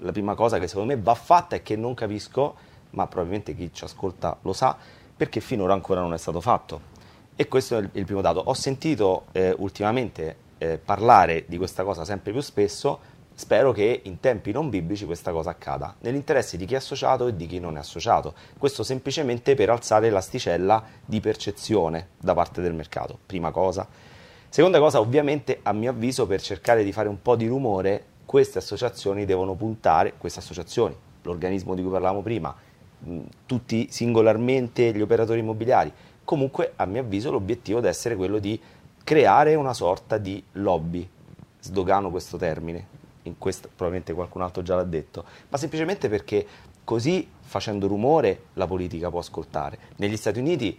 la prima cosa che secondo me va fatta e che non capisco, ma probabilmente chi ci ascolta lo sa, perché finora ancora non è stato fatto. E questo è il, il primo dato. Ho sentito eh, ultimamente eh, parlare di questa cosa sempre più spesso, spero che in tempi non biblici questa cosa accada, nell'interesse di chi è associato e di chi non è associato. Questo semplicemente per alzare l'asticella di percezione da parte del mercato, prima cosa. Seconda cosa, ovviamente, a mio avviso, per cercare di fare un po' di rumore, queste associazioni devono puntare, queste associazioni, l'organismo di cui parlavamo prima, mh, tutti singolarmente gli operatori immobiliari, comunque a mio avviso l'obiettivo deve essere quello di creare una sorta di lobby, sdogano questo termine, in questo, probabilmente qualcun altro già l'ha detto, ma semplicemente perché così facendo rumore la politica può ascoltare. Negli Stati Uniti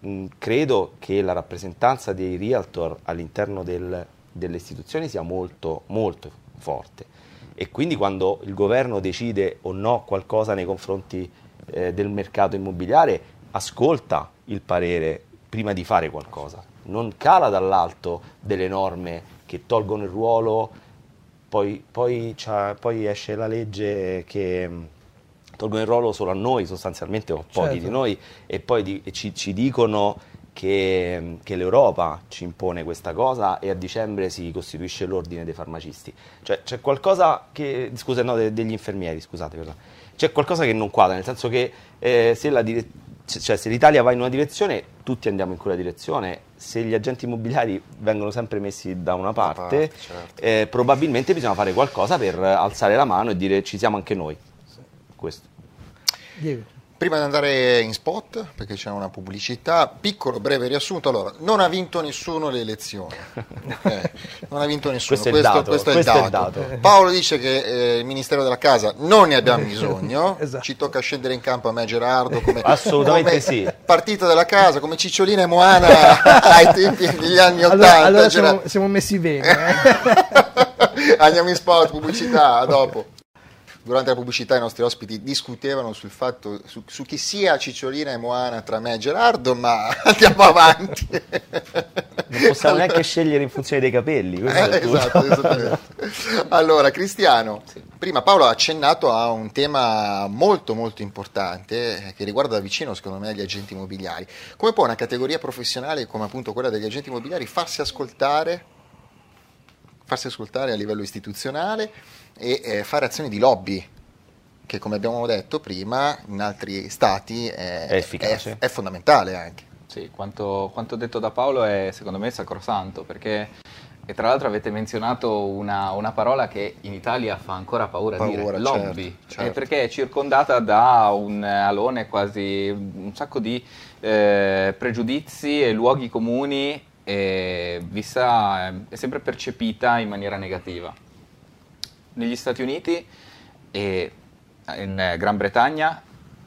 mh, credo che la rappresentanza dei realtor all'interno del- delle istituzioni sia molto, molto forte e quindi quando il governo decide o no qualcosa nei confronti eh, del mercato immobiliare ascolta il parere prima di fare qualcosa, non cala dall'alto delle norme che tolgono il ruolo, poi, poi, poi esce la legge che mh, tolgono il ruolo solo a noi sostanzialmente o a pochi Certo. di noi e poi di- e ci, ci dicono che, che l'Europa ci impone questa cosa e a dicembre si costituisce l'ordine dei farmacisti. Cioè c'è qualcosa che, scusa, no, de- degli infermieri, scusate, perdono. c'è qualcosa che non quadra, nel senso che eh, se, la dire- cioè, se l'Italia va in una direzione, tutti andiamo in quella direzione, se gli agenti immobiliari vengono sempre messi da una parte, parte, certo. eh, probabilmente bisogna fare qualcosa per alzare la mano e dire ci siamo anche noi. Questo. Diego. Prima di andare in spot, perché c'è una pubblicità, piccolo breve riassunto. Allora, non ha vinto nessuno le elezioni. Ok? Non ha vinto nessuno. Questo è il dato, questo è il questo è il dato. Paolo dice che eh, il Ministero della Casa non ne abbiamo bisogno. Esatto. Ci tocca scendere in campo a me, Gerardo, come, Assolutamente come sì. partito della casa, come Cicciolina e Moana ai tempi degli anni Allora, Ottanta. allora Gerardo. siamo, siamo messi bene. eh. Andiamo in spot, pubblicità, a dopo. Durante la pubblicità i nostri ospiti discutevano sul fatto, su, su chi sia Cicciolina e Moana tra me e Gerardo, ma andiamo avanti. Non possiamo neanche scegliere in funzione dei capelli. Eh, esatto, esattamente. Allora, Cristiano, prima Paolo ha accennato a un tema molto molto importante eh, che riguarda da vicino secondo me gli agenti immobiliari. Come può una categoria professionale come appunto quella degli agenti immobiliari farsi ascoltare, farsi ascoltare a livello istituzionale e eh, fare azioni di lobby? Che come abbiamo detto prima in altri stati è, È efficace. è- è fondamentale anche. Sì, quanto, quanto detto da Paolo è secondo me sacrosanto perché e tra l'altro avete menzionato una, una parola che in Italia fa ancora paura, Paura, dire, certo, lobby, certo. Eh, perché è circondata da un alone quasi, un sacco di eh, pregiudizi e luoghi comuni e vista, è sempre percepita in maniera negativa. Negli Stati Uniti e in Gran Bretagna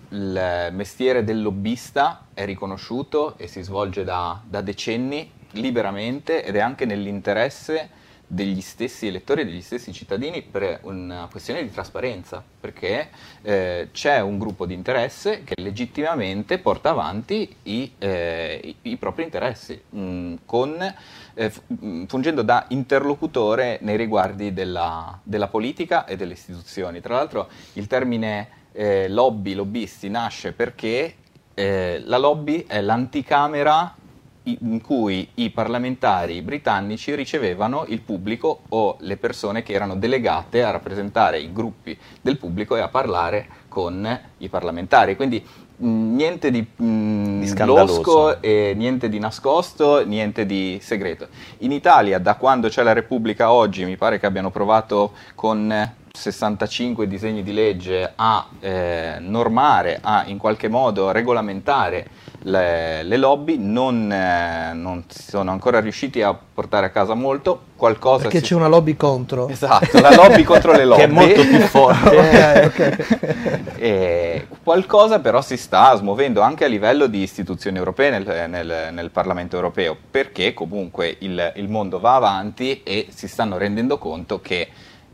il mestiere del lobbista è riconosciuto e si svolge da, da decenni liberamente ed è anche nell'interesse degli stessi elettori e degli stessi cittadini per una questione di trasparenza, perché eh, c'è un gruppo di interesse che legittimamente porta avanti i, eh, i- i propri interessi, mh, con, eh, mh, fungendo da interlocutore nei riguardi della, della politica e delle istituzioni. Tra l'altro il termine eh, lobby, lobbisti, nasce perché eh, la lobby è l'anticamera in cui i parlamentari britannici ricevevano il pubblico o le persone che erano delegate a rappresentare i gruppi del pubblico e a parlare con i parlamentari. Quindi mh, niente di, mh, Di scandaloso. losco e niente di nascosto, niente di segreto. In Italia, da quando c'è la Repubblica oggi, mi pare che abbiano provato con eh, 65 disegni di legge a eh, normare, a in qualche modo regolamentare le, le lobby, non, eh, non si sono ancora riusciti a portare a casa molto. Qualcosa Perché si- c'è una lobby contro. Esatto, la lobby contro le lobby. Che è molto più forte. Ok, ok. E qualcosa però si sta smuovendo anche a livello di istituzioni europee nel, nel- nel Parlamento europeo, perché comunque il, il mondo va avanti e si stanno rendendo conto che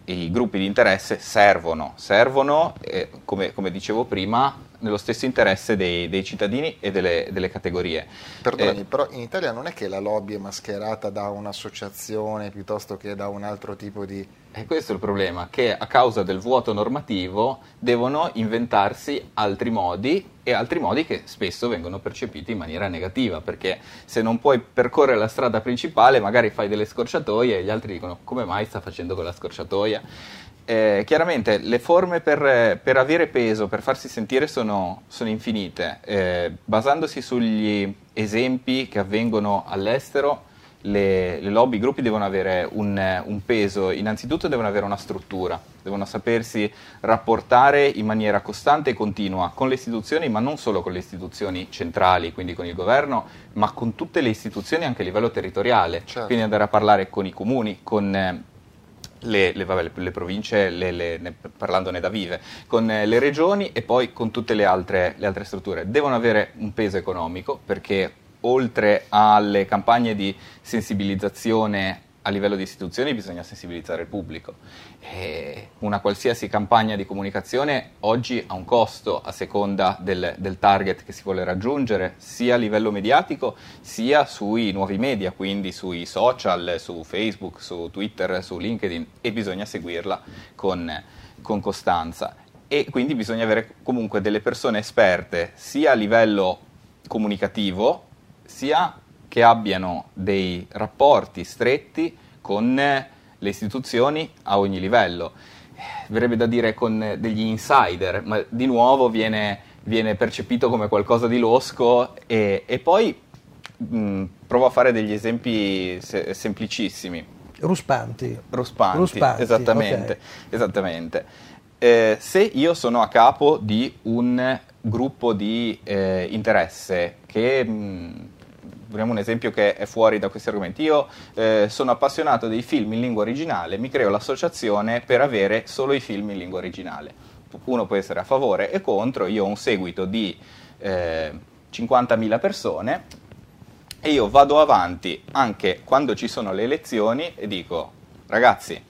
i gruppi di interesse servono, servono eh, come, come dicevo prima, nello stesso interesse dei, dei cittadini e delle, delle categorie. Perdonami, Eh, però in Italia non è che la lobby è mascherata da un'associazione piuttosto che da un altro tipo di... E questo è il problema, che a causa del vuoto normativo devono inventarsi altri modi e altri modi che spesso vengono percepiti in maniera negativa, perché se non puoi percorrere la strada principale magari fai delle scorciatoie e gli altri dicono come mai sta facendo quella scorciatoia. Eh, chiaramente le forme per, per avere peso, per farsi sentire sono, sono infinite, Eh, basandosi sugli esempi che avvengono all'estero le, le lobby, i gruppi devono avere un, un peso, innanzitutto devono avere una struttura, devono sapersi rapportare in maniera costante e continua con le istituzioni, ma non solo con le istituzioni centrali, quindi con il governo, ma con tutte le istituzioni anche a livello territoriale, Certo. quindi andare a parlare con i comuni, con... eh, le, le- vabbè, le- province, ne- parlandone da vive, con eh, le regioni e poi con tutte le altre, le altre strutture. Devono avere un peso economico perché oltre alle campagne di sensibilizzazione a livello di istituzioni bisogna sensibilizzare il pubblico. E una qualsiasi campagna di comunicazione oggi ha un costo a seconda del, del target che si vuole raggiungere, sia a livello mediatico sia sui nuovi media, quindi sui social, su Facebook, su Twitter, su LinkedIn e bisogna seguirla con, con costanza. E quindi bisogna avere comunque delle persone esperte sia a livello comunicativo sia che abbiano dei rapporti stretti con eh, le istituzioni a ogni livello. Eh, Verrebbe da dire con eh, degli insider, ma di nuovo viene, viene percepito come qualcosa di losco e, e poi mh, provo a fare degli esempi se- semplicissimi. Ruspanti. Ruspanti, Ruspanti, esattamente. ok. esattamente. Eh, se io sono a capo di un gruppo di eh, interesse che, mh, prendiamo un esempio che è fuori da questi argomenti, io eh, sono appassionato dei film in lingua originale, mi creo l'associazione per avere solo i film in lingua originale. Uno può essere a favore e contro, io ho un seguito di eh, 50.000 persone e io vado avanti anche quando ci sono le elezioni e dico ragazzi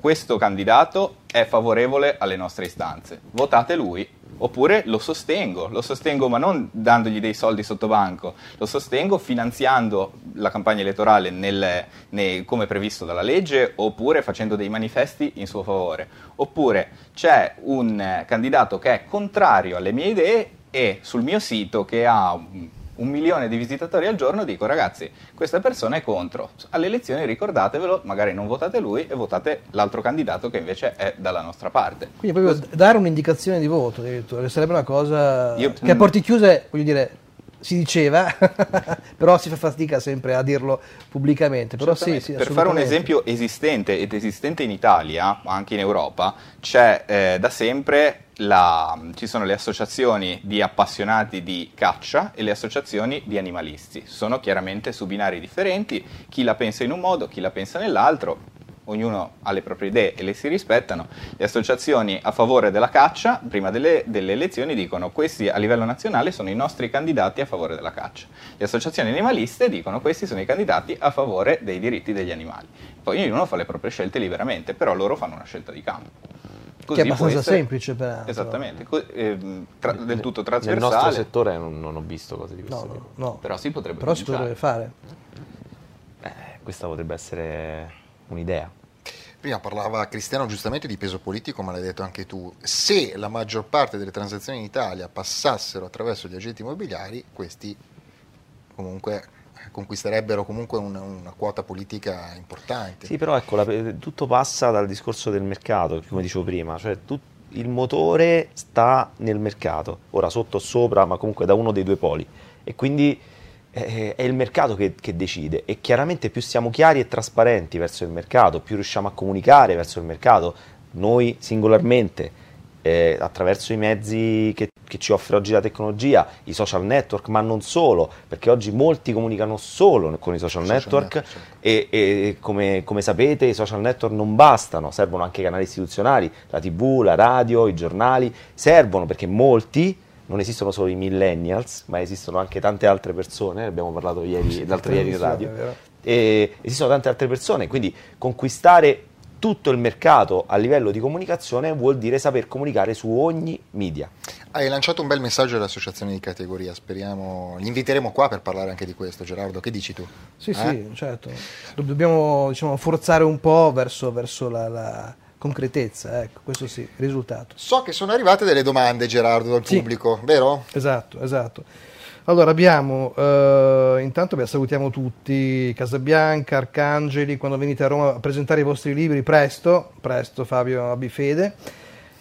questo candidato è favorevole alle nostre istanze votate lui oppure lo sostengo lo sostengo ma non dandogli dei soldi sotto banco lo sostengo finanziando la campagna elettorale nel- nei- come previsto dalla legge oppure facendo dei manifesti in suo favore. Oppure c'è un candidato che è contrario alle mie idee e sul mio sito che ha un milione di visitatori al giorno dico ragazzi questa persona è contro. Alle elezioni ricordatevelo magari non votate lui e votate l'altro candidato che invece è dalla nostra parte. Quindi proprio dare un'indicazione di voto addirittura, sarebbe una cosa Io- che a porti chiuse, voglio dire, si diceva, però si fa fatica sempre a dirlo pubblicamente. Però sì, sì, per fare un esempio esistente ed esistente in Italia, ma anche in Europa, c'è eh, da sempre la- ci sono le associazioni di appassionati di caccia e le associazioni di animalisti. Sono chiaramente su binari differenti, chi la pensa in un modo, chi la pensa nell'altro. Ognuno ha le proprie idee e le si rispettano. Le associazioni a favore della caccia, prima delle, delle elezioni, dicono questi a livello nazionale sono i nostri candidati a favore della caccia. Le associazioni animaliste dicono questi sono i candidati a favore dei diritti degli animali. Poi ognuno fa le proprie scelte liberamente, però loro fanno una scelta di campo. che Così è può abbastanza essere- semplice peraltro. Esattamente, co- ehm, tra- del tutto Nel nostro trasversale, settore non, non ho visto cose di questo No, tipo. no, no. però si potrebbe Però si potrebbe fare. Eh, questa potrebbe essere un'idea. Prima parlava Cristiano giustamente di peso politico, ma l'hai detto anche tu. Se la maggior parte delle transazioni in Italia passassero attraverso gli agenti immobiliari, questi comunque conquisterebbero comunque una, una quota politica importante. Sì, però ecco, la- tutto passa dal discorso del mercato, come dicevo prima, cioè tu- il motore sta nel mercato, ora sotto o sopra, ma comunque da uno dei due poli. E quindi eh, è il mercato che, che decide e chiaramente più siamo chiari e trasparenti verso il mercato, più riusciamo a comunicare verso il mercato, noi singolarmente, eh, attraverso i mezzi che, che ci offre oggi la tecnologia, i social network, ma non solo, perché oggi molti comunicano solo con i social, Social network network, certo. e, e come, come sapete i social network non bastano, servono anche i canali istituzionali, la tv, la radio, i giornali, servono perché molti, non esistono solo i millennials, ma esistono anche tante altre persone, ne abbiamo parlato ieri, l'altro ieri in radio, e esistono tante altre persone, quindi conquistare tutto il mercato a livello di comunicazione vuol dire saper comunicare su ogni media. Hai lanciato un bel messaggio alle associazioni di categoria, speriamo, li inviteremo qua per parlare anche di questo, Gerardo, che dici tu? Sì, Eh? sì, certo. Dob- Dobbiamo diciamo, forzare un po' verso, verso la, la concretezza, ecco, questo sì, risultato. So che sono arrivate delle domande, Gerardo, dal Sì. pubblico, vero? Esatto, esatto. Allora abbiamo, eh, intanto beh, salutiamo tutti, Casabianca, Arcangeli, quando venite a Roma a presentare i vostri libri, presto, presto Fabio abbi fede.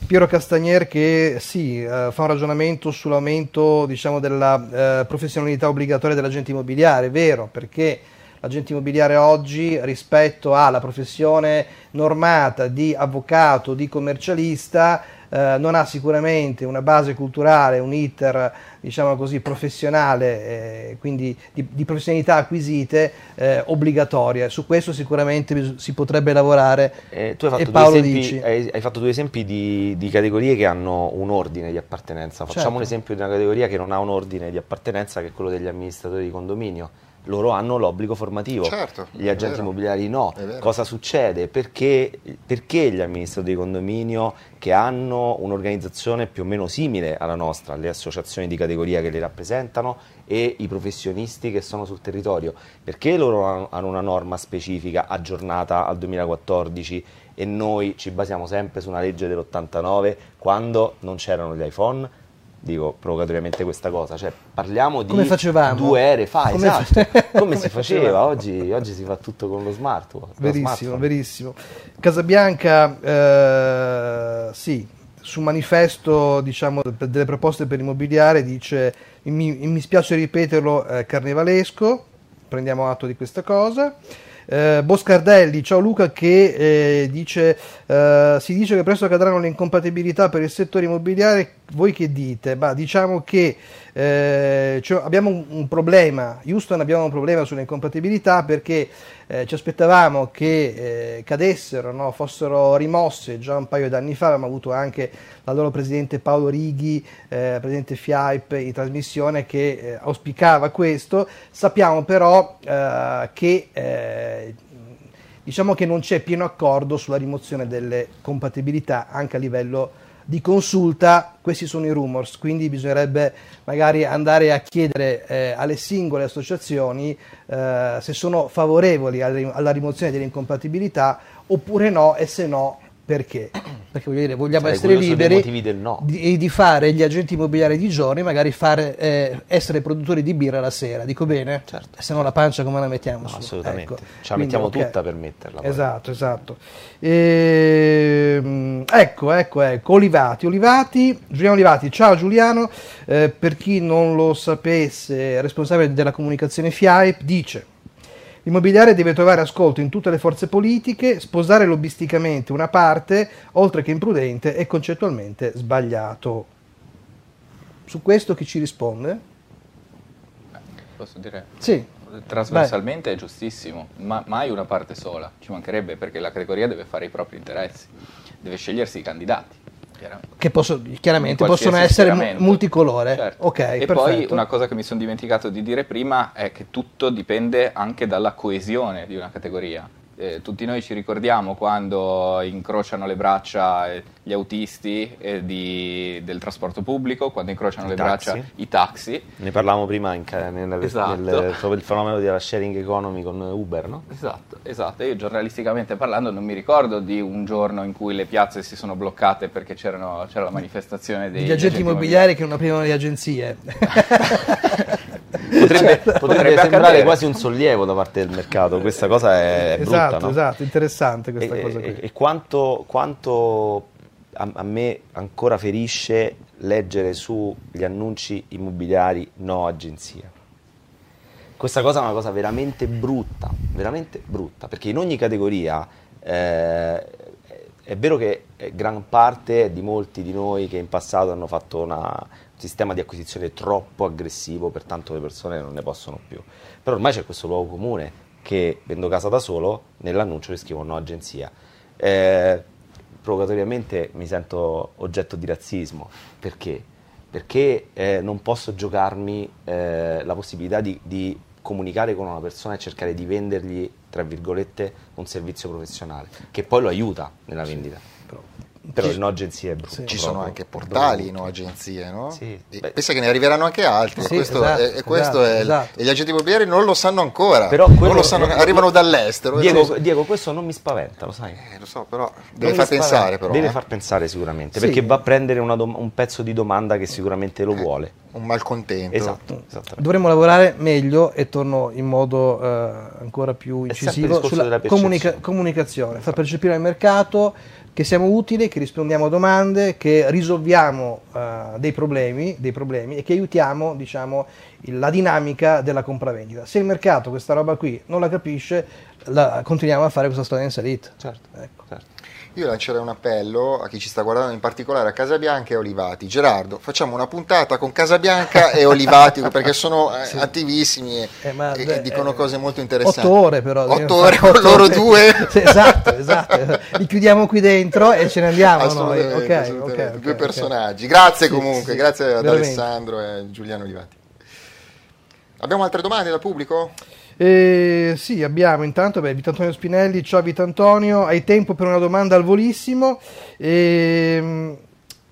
Piero Castagnier che sì, eh, fa un ragionamento sull'aumento diciamo, della eh, professionalità obbligatoria dell'agente immobiliare, vero, perché l'agente immobiliare oggi rispetto alla professione normata di avvocato, di commercialista, eh, non ha sicuramente una base culturale, un iter diciamo così professionale, eh, quindi di, di professionalità acquisite eh, obbligatorie. Su questo sicuramente si potrebbe lavorare. Eh, tu hai fatto, e due Paolo esempi, dici? hai, hai fatto due esempi di, di categorie che hanno un ordine di appartenenza. Facciamo Certo. un esempio di una categoria che non ha un ordine di appartenenza, che è quello degli amministratori di condominio. Loro hanno l'obbligo formativo, Certo, gli agenti immobiliari no. Cosa succede? Perché, perché gli amministratori di condominio che hanno un'organizzazione più o meno simile alla nostra, le associazioni di categoria che li rappresentano e i professionisti che sono sul territorio, perché loro hanno una norma specifica aggiornata al 2014 e noi ci basiamo sempre su una legge dell'89 quando non c'erano gli iPhone? Dico provocatoriamente questa cosa, cioè parliamo di Come facevamo? due ere fa, Come esatto, fa- come, come si faceva, oggi, oggi si fa tutto con lo smart. con lo Verissimo, smartphone. verissimo. Casabianca, eh, sì, su manifesto diciamo, de- delle proposte per l'immobiliare dice, mi, mi spiace ripeterlo, eh, carnevalesco, prendiamo atto di questa cosa. Eh, Boscardelli, ciao Luca, che eh, dice eh, si dice che presto cadranno le incompatibilità per il settore immobiliare. Voi che dite? Ma diciamo che cioè, abbiamo un, un problema. Houston abbiamo un problema sulle incompatibilità perché eh, ci aspettavamo che eh, cadessero, no? fossero rimosse già un paio d'anni fa. Abbiamo avuto anche l'allora presidente Paolo Righi, presidente FIAIP in trasmissione che auspicava questo. Sappiamo però che eh, diciamo che non c'è pieno accordo sulla rimozione delle compatibilità anche a livello di consulta, questi sono i rumors, quindi bisognerebbe magari andare a chiedere eh, alle singole associazioni eh, se sono favorevoli alla, rim- alla rimozione delle incompatibilità oppure no e se no perché. Perché dire, vogliamo Sarei essere curioso dei liberi no. di, di fare gli agenti immobiliari di giorno e magari fare, eh, essere produttori di birra la sera, dico bene? Certo. Se no la pancia come la mettiamo No, su? assolutamente. Ecco. Ce la Quindi, mettiamo ok. tutta per metterla. poi. Esatto, esatto. Ehm, ecco, ecco, ecco, Olivati, Olivati, Giuliano Olivati, ciao Giuliano, Eh, per chi non lo sapesse, responsabile della comunicazione FIAIP, dice L'immobiliare deve trovare ascolto in tutte le forze politiche, sposare lobbisticamente una parte, oltre che imprudente, è concettualmente sbagliato. Su questo chi ci risponde? Posso dire? Sì, Trasversalmente è giustissimo, ma mai una parte sola, ci mancherebbe perché la categoria deve fare i propri interessi, deve scegliersi i candidati. Che posso- chiaramente possono essere multicolore. Certo. Ok, e perfetto. poi una cosa che mi sono dimenticato di dire prima è che tutto dipende anche dalla coesione di una categoria. Eh, tutti noi ci ricordiamo quando incrociano le braccia eh, gli autisti eh, di- del trasporto pubblico, quando incrociano I le taxi. braccia i taxi. Ne parlavamo prima ca- nel, Esatto. nel- il fenomeno della sharing economy con Uber, no? Esatto, esatto. Io giornalisticamente parlando non mi ricordo di un giorno in cui le piazze si sono bloccate perché c'erano- c'era la manifestazione dei Gli agenti immobiliari che non aprivano le agenzie. Potrebbe, potrebbe Potrebbe sembrare accadere. quasi un sollievo da parte del mercato, questa cosa è brutta, esatto, no? esatto, interessante questa e, cosa e- qui. e quanto, quanto a, a me ancora ferisce leggere sugli annunci immobiliari no agenzia. Questa cosa è una cosa veramente brutta, veramente brutta, perché in ogni categoria eh, è vero che gran parte di molti di noi che in passato hanno fatto una, un sistema di acquisizione troppo aggressivo, pertanto le persone non ne possono più. Però ormai c'è questo luogo comune che vendo casa da solo, nell'annuncio le scrivo no agenzia. Eh, provocatoriamente mi sento oggetto di razzismo. Perché? Perché eh, non posso giocarmi eh, la possibilità di, di comunicare con una persona e cercare di vendergli, tra virgolette, un servizio professionale, che poi lo aiuta nella vendita. Però il no agenzie è brutto. Ci sono proprio. anche portali no agenzie, no? Sì. Pensa che ne arriveranno anche altri. Sì, questo esatto, è, e questo esatto, è- esatto. e gli agenti immobiliari non lo sanno ancora. Però non quello- lo sanno- arrivano dall'estero. Diego, Diego, questo non mi spaventa, lo sai. Eh, lo so, però deve Non far pensare. Però, Deve eh. far pensare sicuramente, Sì. perché va a prendere una dom- un pezzo di domanda che sicuramente lo vuole. Un malcontento. Esatto. Dovremmo lavorare meglio e torno in modo eh, ancora più incisivo sulla comunica- comunicazione, far percepire al mercato che siamo utili, che rispondiamo a domande, che risolviamo eh, dei, problemi, dei problemi e che aiutiamo diciamo, la dinamica della compravendita. Se il mercato questa roba qui non la capisce, la- continuiamo a fare questa storia in salita. Certo, Ecco. certo. Io lancerei un appello a chi ci sta guardando, in particolare a Casabianca e Olivati. Gerardo, facciamo una puntata con Casabianca e Olivati perché sono eh, attivissimi e, Eh, ma, e- e dicono eh, cose molto interessanti. Otto ore però. Otto dobbiamo ore con loro due. Sì, esatto, esatto. Li chiudiamo qui dentro e ce ne andiamo. noi. Assolutamente, Ok, assolutamente. ok, ok, due personaggi. Grazie Sì, comunque, sì, grazie ad veramente. Alessandro e Giuliano Olivati. Abbiamo altre domande dal pubblico? Eh, sì, abbiamo intanto beh, Vitantonio Spinelli. Ciao Vitantonio, hai tempo per una domanda al volissimo? Ehm,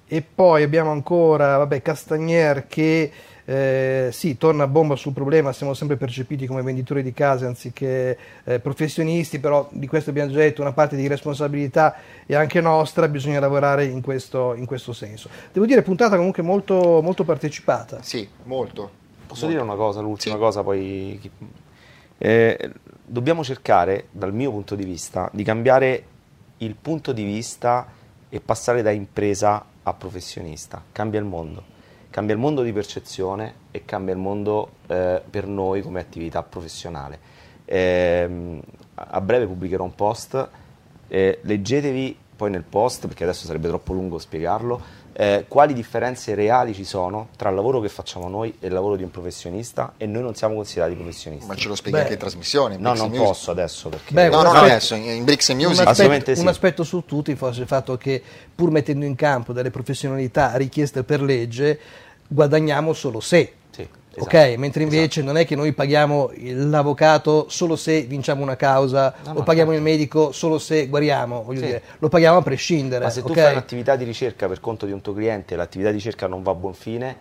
E, poi abbiamo ancora vabbè, Castagnier che eh, sì, torna a bomba sul problema, siamo sempre percepiti come venditori di case anziché eh, professionisti, però di questo abbiamo già detto, una parte di responsabilità è anche nostra, bisogna lavorare in questo, in questo senso. Devo dire, puntata comunque molto, molto partecipata. Sì, molto. Posso dire una cosa, l'ultima Sì. cosa, poi... Eh, dobbiamo cercare, dal mio punto di vista, di cambiare il punto di vista e passare da impresa a professionista. Cambia il mondo. Cambia il mondo di percezione e cambia il mondo eh, per noi come attività professionale. Ehm, a breve pubblicherò un post, eh, leggetevi poi nel post, perché adesso sarebbe troppo lungo spiegarlo, eh, quali differenze reali ci sono tra il lavoro che facciamo noi e il lavoro di un professionista e noi non siamo considerati professionisti. Ma ce lo spieghi Beh. anche in trasmissione. in No, non Music. posso adesso perché... Beh, No, un non aspetto- adesso, in, in Bricks and Un Music. aspetto, Assolutamente sì. un aspetto su tutti fosse il fatto che pur mettendo in campo delle professionalità richieste per legge guadagniamo solo se. Sì, ok, esatto, mentre invece non è che noi paghiamo l'avvocato solo se vinciamo una causa No, o no, paghiamo certo. il medico solo se guariamo, voglio Sì. dire, lo paghiamo a prescindere. Ma se tu ok? fai un'attività di ricerca per conto di un tuo cliente e l'attività di ricerca non va a buon fine,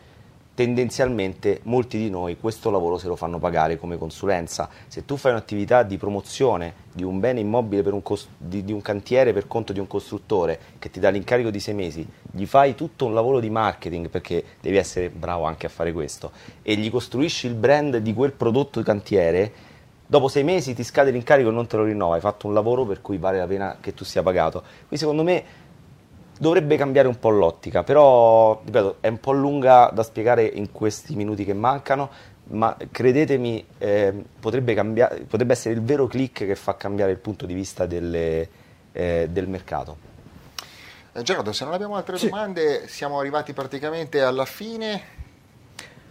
tendenzialmente molti di noi questo lavoro se lo fanno pagare come consulenza. Se tu fai un'attività di promozione di un bene immobile un cos- di, di un cantiere per conto di un costruttore che ti dà l'incarico di sei mesi, gli fai tutto un lavoro di marketing perché devi essere bravo anche a fare questo e gli costruisci il brand di quel prodotto cantiere, dopo sei mesi ti scade l'incarico e non te lo rinnova, hai fatto un lavoro per cui vale la pena che tu sia pagato. Quindi secondo me dovrebbe cambiare un po' l'ottica, però ripeto, è un po' lunga da spiegare in questi minuti che mancano, ma credetemi, eh, potrebbe, cambiare- potrebbe essere il vero click che fa cambiare il punto di vista delle- eh, del mercato. Eh, Gerardo, se non abbiamo altre Sì. domande, siamo arrivati praticamente alla fine.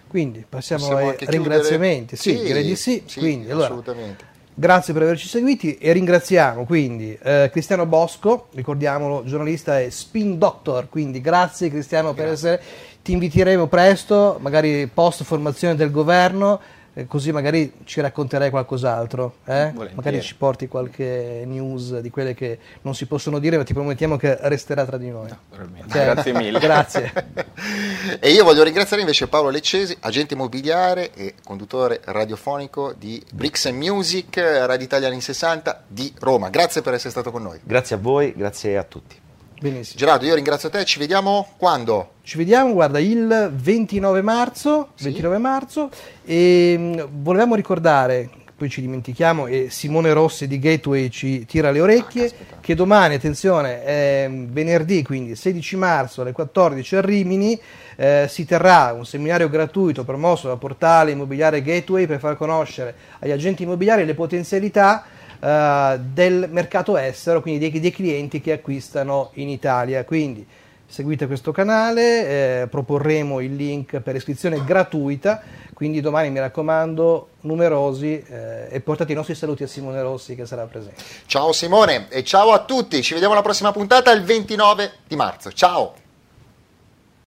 Quindi passiamo Possiamo ai ringraziamenti. Sì, direi di sì. sì, Quindi, allora, assolutamente. Grazie per averci seguiti e ringraziamo quindi eh, Cristiano Bosco, ricordiamolo, giornalista e spin doctor, quindi grazie Cristiano per essere, ti inviteremo presto, magari post formazione del governo, eh, così magari ci racconterai qualcos'altro, eh? Magari ci porti qualche news di quelle che non si possono dire, ma ti promettiamo che resterà tra di noi. Naturalmente. Ok? Grazie mille. Grazie. E io voglio ringraziare invece Paolo Leccesi, agente immobiliare e conduttore radiofonico di Bricks and Music, Radio Italiana in 60 di Roma. Grazie per essere stato con noi. Grazie a voi, grazie a tutti. Benissimo. Gerardo, io ringrazio te, ci vediamo quando? Ci vediamo, guarda, il 29 marzo, Sì. 29 marzo e mh, volevamo ricordare poi ci dimentichiamo e Simone Rossi di Gateway ci tira le orecchie, Ah, che domani, attenzione, è venerdì, quindi 16 marzo alle 14 a Rimini, eh, si terrà un seminario gratuito promosso dal portale immobiliare Gateway per far conoscere agli agenti immobiliari le potenzialità eh, del mercato estero, quindi dei, dei clienti che acquistano in Italia. Quindi seguite questo canale, eh, proporremo il link per iscrizione gratuita, quindi domani mi raccomando numerosi eh, e portate i nostri saluti a Simone Rossi che sarà presente. Ciao Simone e ciao a tutti, ci vediamo alla prossima puntata il 29 di marzo. Ciao!